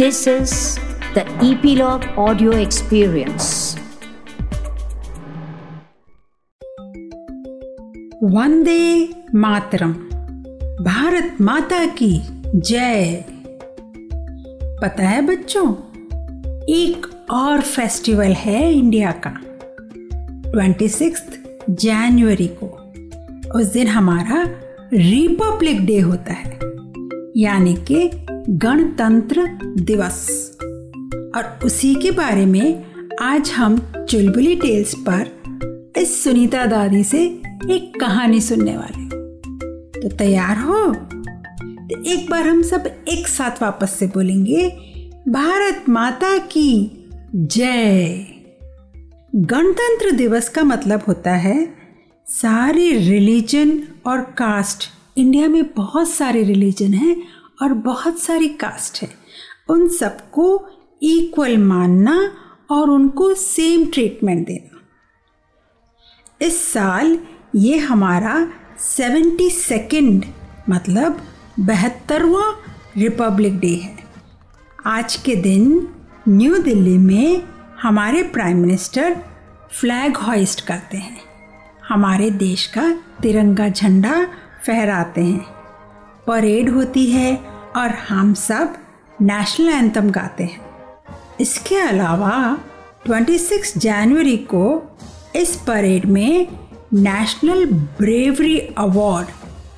This is the Epilogue Audio Experience. Vande Mataram. Bharat माता की जय। पता है बच्चों, एक और फेस्टिवल है इंडिया का। 26 जनवरी को। उस दिन हमारा रिपब्लिक डे होता है। यानी कि गणतंत्र दिवस। और उसी के बारे में आज हम चुलबुली टेल्स पर इस सुनीता दादी से एक कहानी सुनने वाले तो तैयार हो? तो एक बार हम सब एक साथ वापस से बोलेंगे, भारत माता की जय। गणतंत्र दिवस का मतलब होता है सारे रिलीजन और कास्ट। इंडिया में बहुत सारे रिलीजन हैं और बहुत सारी कास्ट है। उन सबको इक्वल मानना और उनको सेम ट्रीटमेंट देना। इस साल ये हमारा सेवेंटी सेकेंड मतलब बहत्तरवा रिपब्लिक डे है। आज के दिन न्यू दिल्ली में हमारे प्राइम मिनिस्टर फ्लैग हॉइस्ट करते हैं। हमारे देश का तिरंगा झंडा फहराते हैं। परेड होती है और हम सब नेशनल एंथम गाते हैं। इसके अलावा 26 जनवरी को इस परेड में नेशनल ब्रेवरी अवार्ड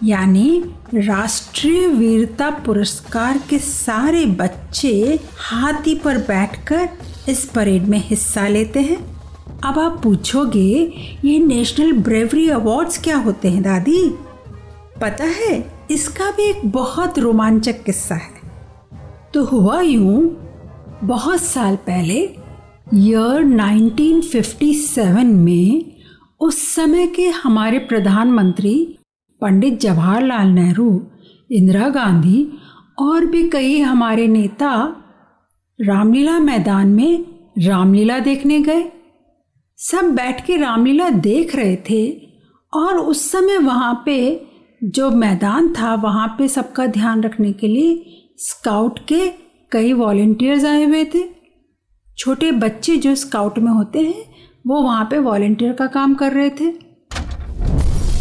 यानी राष्ट्रीय वीरता पुरस्कार के सारे बच्चे हाथी पर बैठकर इस परेड में हिस्सा लेते हैं। अब आप पूछोगे, ये नेशनल ब्रेवरी अवार्ड्स क्या होते हैं दादी? पता है इसका भी एक बहुत रोमांचक किस्सा है। तो हुआ यूँ, बहुत साल पहले ईयर 1957 में, उस समय के हमारे प्रधानमंत्री, पंडित जवाहरलाल नेहरू, इंदिरा गांधी और भी कई हमारे नेता, रामलीला मैदान में रामलीला देखने गए। सब बैठ के रामलीला देख रहे थे और उस समय वहाँ पे जो मैदान था, वहाँ पे सबका ध्यान रखने के लिए स्काउट के कई वॉल्टियर्स आए हुए थे। छोटे बच्चे जो स्काउट में होते हैं, वो वहाँ पे वॉल्टियर का काम कर रहे थे।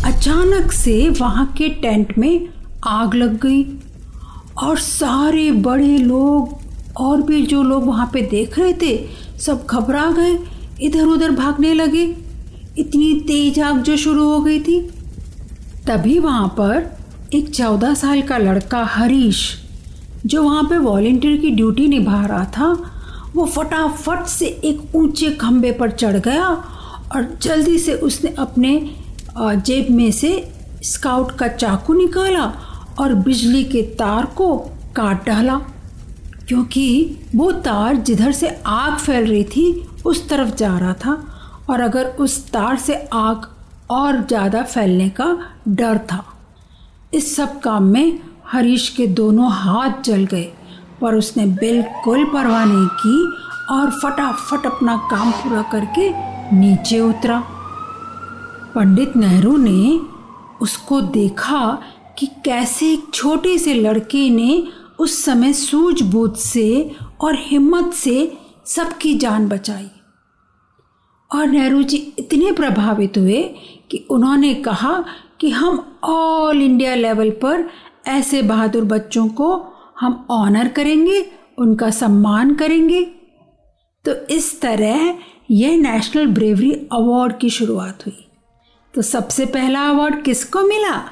अचानक से वहाँ के टेंट में आग लग गई और सारे बड़े लोग और भी जो लोग वहाँ पे देख रहे थे, सब घबरा गए इधर उधर भागने लगे। इतनी तेज आग जो शुरू हो गई थी। तभी वहाँ पर एक चौदह साल का लड़का हरीश, जो वहाँ पे वॉल्टियर की ड्यूटी निभा रहा था, वो फटाफट से एक ऊँचे खंभे पर चढ़ गया और जल्दी से उसने अपने जेब में से स्काउट का चाकू निकाला और बिजली के तार को काट डाला। क्योंकि वो तार जिधर से आग फैल रही थी, उस तरफ़ जा रहा था और अगर उस तार से आग और ज़्यादा फैलने का डर था। इस सब काम में हरीश के दोनों हाथ जल गए, पर उसने बिल्कुल परवाह नहीं की और फटाफट अपना काम पूरा करके नीचे उतरा। पंडित नेहरू ने उसको देखा कि कैसे एक छोटे से लड़के ने उस समय सूझबूझ से और हिम्मत से सबकी जान बचाई। और नेहरू जी इतने प्रभावित हुए कि उन्होंने कहा कि हम ऑल इंडिया लेवल पर ऐसे बहादुर बच्चों को हम ऑनर करेंगे, उनका सम्मान करेंगे। तो इस तरह यह नेशनल ब्रेवरी अवार्ड की शुरुआत हुई। तो सबसे पहला अवार्ड किसको मिला?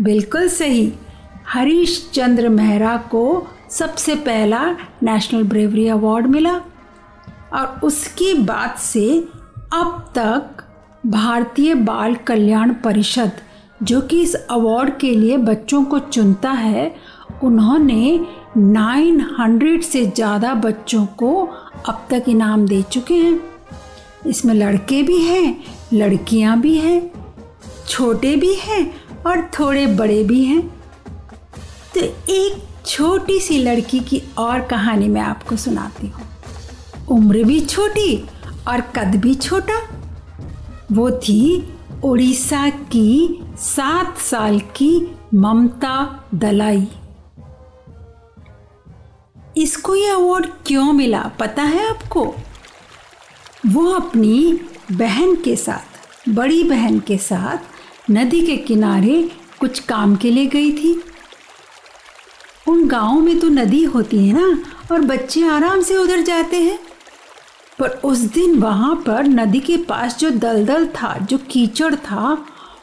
बिल्कुल सही, हरीश चंद्र मेहरा को सबसे पहला नेशनल ब्रेवरी अवार्ड मिला। और उसके बाद से अब तक भारतीय बाल कल्याण परिषद, जो कि इस अवार्ड के लिए बच्चों को चुनता है, उन्होंने 900 से ज़्यादा बच्चों को अब तक इनाम दे चुके हैं। इसमें लड़के भी हैं, लड़कियाँ भी हैं, छोटे भी हैं और थोड़े बड़े भी हैं। तो एक छोटी सी लड़की की और कहानी मैं आपको सुनाती हूँ। उम्र भी छोटी और कद भी छोटा। वो थी उड़ीसा की सात साल की ममता दलाई। इसको ये अवार्ड क्यों मिला, पता है आपको? वो अपनी बहन के साथ, बड़ी बहन के साथ नदी के किनारे कुछ काम के लिए गई थी। उन गाँव में तो नदी होती है ना, और बच्चे आराम से उधर जाते हैं। पर उस दिन वहाँ पर नदी के पास जो दलदल था, जो कीचड़ था,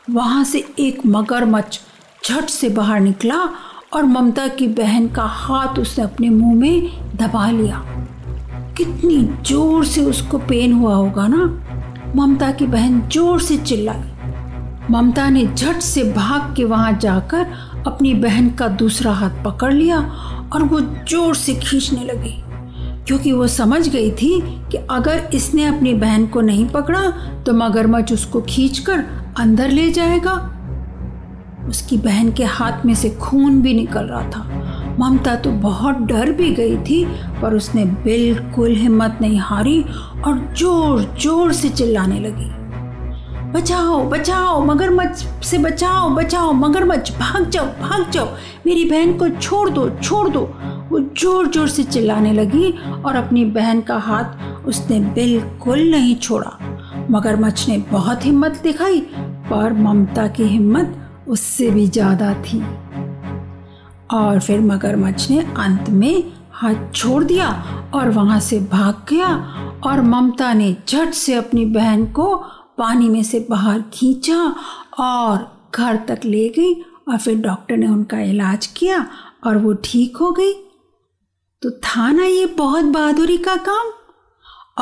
वहाँ से एक मगरमच्छ झट से बाहर निकला और ममता की बहन का हाथ उसने अपने मुँह में दबा लिया। कितनी ज़ोर से उसको पेन हुआ होगा ना? ममता की बहन ज़ोर से चिल्लाई। ममता ने झट से भाग के वहाँ जाकर अपनी बहन का दूसरा हाथ पकड़ लिया और वो ज़ोर से खींचने लगी। क्योंकि वो समझ गई थी कि अगर इसने अपनी बहन को नहीं पकड़ा तो मगरमच्छ उसको खींचकर अंदर ले जाएगा। उसकी बहन के हाथ में से खून भी निकल रहा था। ममता तो बहुत डर भी गई थी, पर उसने बिल्कुल हिम्मत नहीं हारी और ज़ोर ज़ोर से चिल्लाने लगी। बचाओ बचाओ, मगरमच्छ से बचाओ बचाओ, मगरमच्छ, भाग जाओ भाग जाओ, मेरी बहन को छोड़ दो छोड़ दो। वो ज़ोर ज़ोर से चिल्लाने लगी और अपनी बहन का हाथ उसने बिल्कुल नहीं छोड़ा। मगरमच्छ ने बहुत हिम्मत दिखाई, पर ममता की हिम्मत उससे भी ज़्यादा थी। और फिर मगरमच्छ ने अंत में हाथ छोड़ दिया और वहाँ से भाग गया और ममता ने झट से अपनी बहन को पानी में से बाहर खींचा और घर तक ले गई और फिर डॉक्टर ने उनका इलाज किया और वो ठीक हो गई। तो था ना ये बहुत बहादुरी का काम?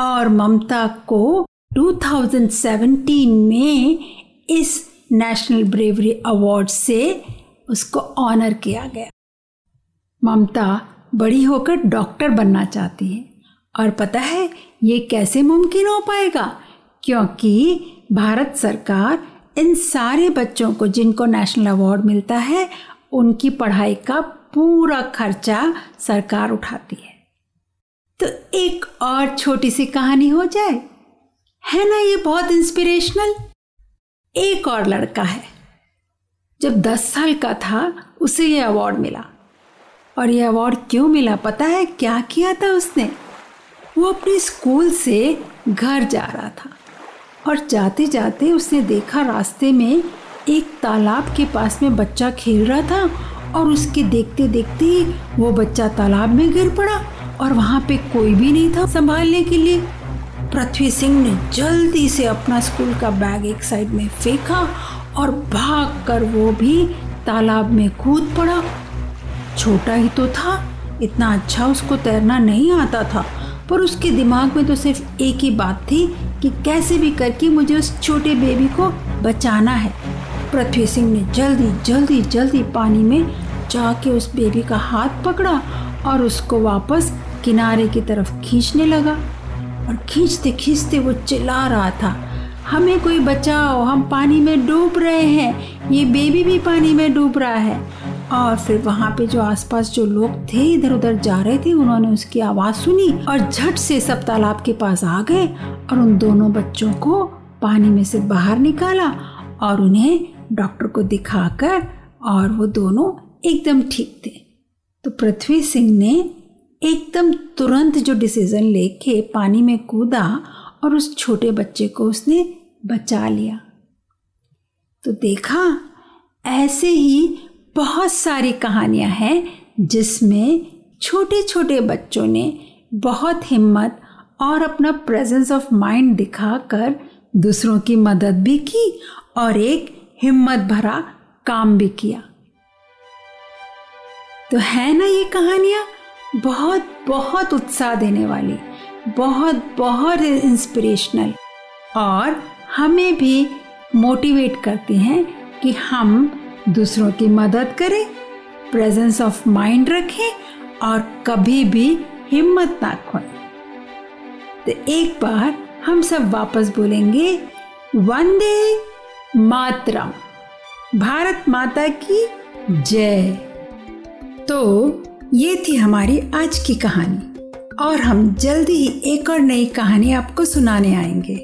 और ममता को 2017 में इस नेशनल ब्रेवरी अवार्ड से उसको ऑनर किया गया। ममता बड़ी होकर डॉक्टर बनना चाहती है। और पता है ये कैसे मुमकिन हो पाएगा? क्योंकि भारत सरकार इन सारे बच्चों को जिनको नेशनल अवार्ड मिलता है, उनकी पढ़ाई का पूरा खर्चा सरकार उठाती है। तो एक और छोटी सी कहानी हो जाए। है ना ये बहुत इंस्पिरेशनल एक और लड़का है। जब दस साल का था, उसे ये अवार्ड मिला। और ये अवार्ड क्यों मिला पता है? क्या किया था उसने? वो अपने स्कूल से घर जा रहा था। और जाते जाते उसने देखा रास्ते में एक तालाब के पास में बच्चा खेल रहा था और उसके देखते देखते ही वो बच्चा तालाब में गिर पड़ा और वहाँ पे कोई भी नहीं था संभालने के लिए। पृथ्वी सिंह ने जल्दी से अपना स्कूल का बैग एक साइड में फेंका और भाग कर वो भी तालाब में कूद पड़ा। छोटा ही तो था, इतना अच्छा उसको तैरना नहीं आता था, पर उसके दिमाग में तो सिर्फ़ एक ही बात थी कि कैसे भी करके मुझे उस छोटे बेबी को बचाना है। पृथ्वी सिंह ने जल्दी जल्दी जल्दी पानी में जाके उस बेबी का हाथ पकड़ा और उसको वापस किनारे की तरफ़ खींचने लगा। और खींचते खींचते वो चिल्ला रहा था, हमें कोई बचाओ, हम पानी में डूब रहे हैं, ये बेबी भी पानी में डूब रहा है। और फिर वहाँ पे जो आसपास जो लोग थे इधर उधर जा रहे थे, उन्होंने उसकी आवाज़ सुनी और झट से सब तालाब के पास आ गए और उन दोनों बच्चों को पानी में से बाहर निकाला और उन्हें डॉक्टर को दिखाकर और वो दोनों एकदम ठीक थे। तो पृथ्वी सिंह ने एकदम तुरंत जो डिसीज़न लेके पानी में कूदा और उस छोटे बच्चे को उसने बचा लिया। तो देखा, ऐसे ही बहुत सारी कहानियाँ हैं जिसमें छोटे छोटे बच्चों ने बहुत हिम्मत और अपना प्रेजेंस ऑफ़ माइंड दिखाकर दूसरों की मदद भी की और एक हिम्मत भरा काम भी किया। तो है ना ये कहानियाँ? बहुत बहुत उत्साह देने वाली, बहुत बहुत इंस्पिरेशनल और हमें भी मोटिवेट करती हैं कि हम दूसरों की मदद करें प्रेजेंस ऑफ़ माइंड रखें और कभी भी हिम्मत ना खोएँ। तो एक बार हम सब वापस बोलेंगे, वंदे मातरम, भारत माता की जय। तो ये थी हमारी आज की कहानी। और हम जल्दी ही एक और नई कहानी आपको सुनाने आएँगे।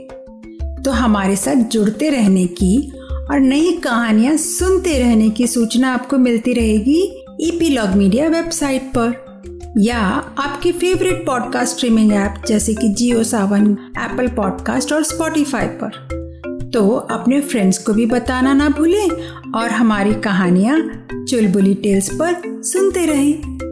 तो हमारे साथ जुड़ते रहने की और नई कहानियाँ सुनते रहने की सूचना आपको मिलती रहेगी ईपीलॉग मीडिया वेबसाइट पर। या आपके फेवरेट पॉडकास्ट स्ट्रीमिंग ऐप जैसे कि जियो सावन एप्पल पॉडकास्ट और स्पॉटिफाई पर। तो अपने फ्रेंड्स को भी बताना ना भूलें और हमारी कहानियाँ चुलबुली टेल्स पर सुनते रहें।